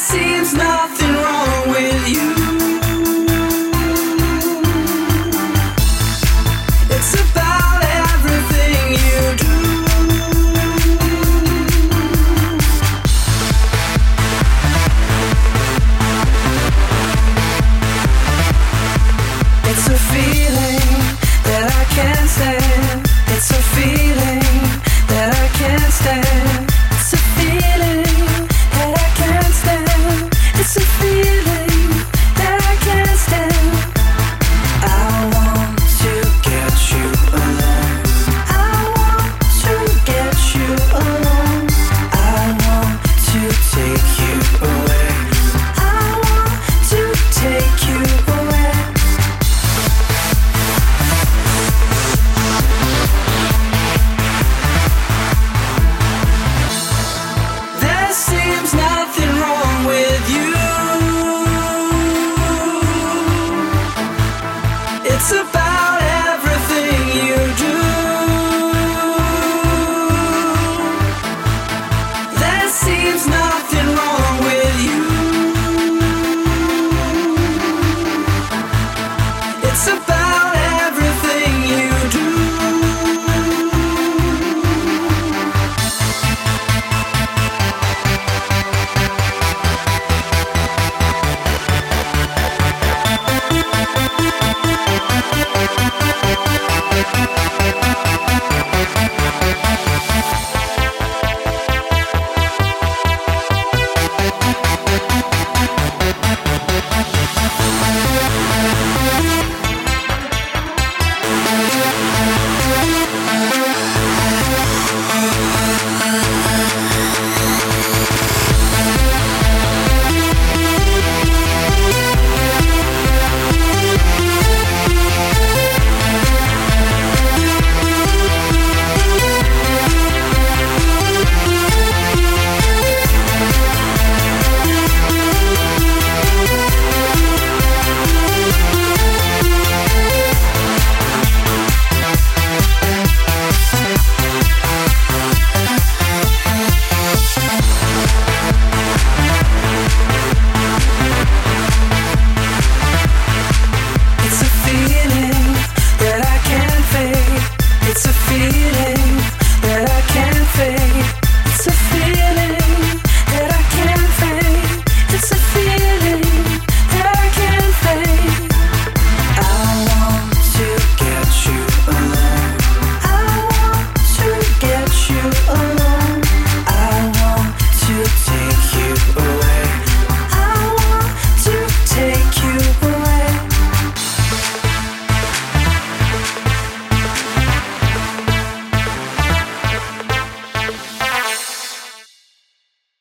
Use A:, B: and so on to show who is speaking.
A: seems nothing wrong with you. It's about everything you do. It's a feeling that I can't stand. It's a Bye. you alone.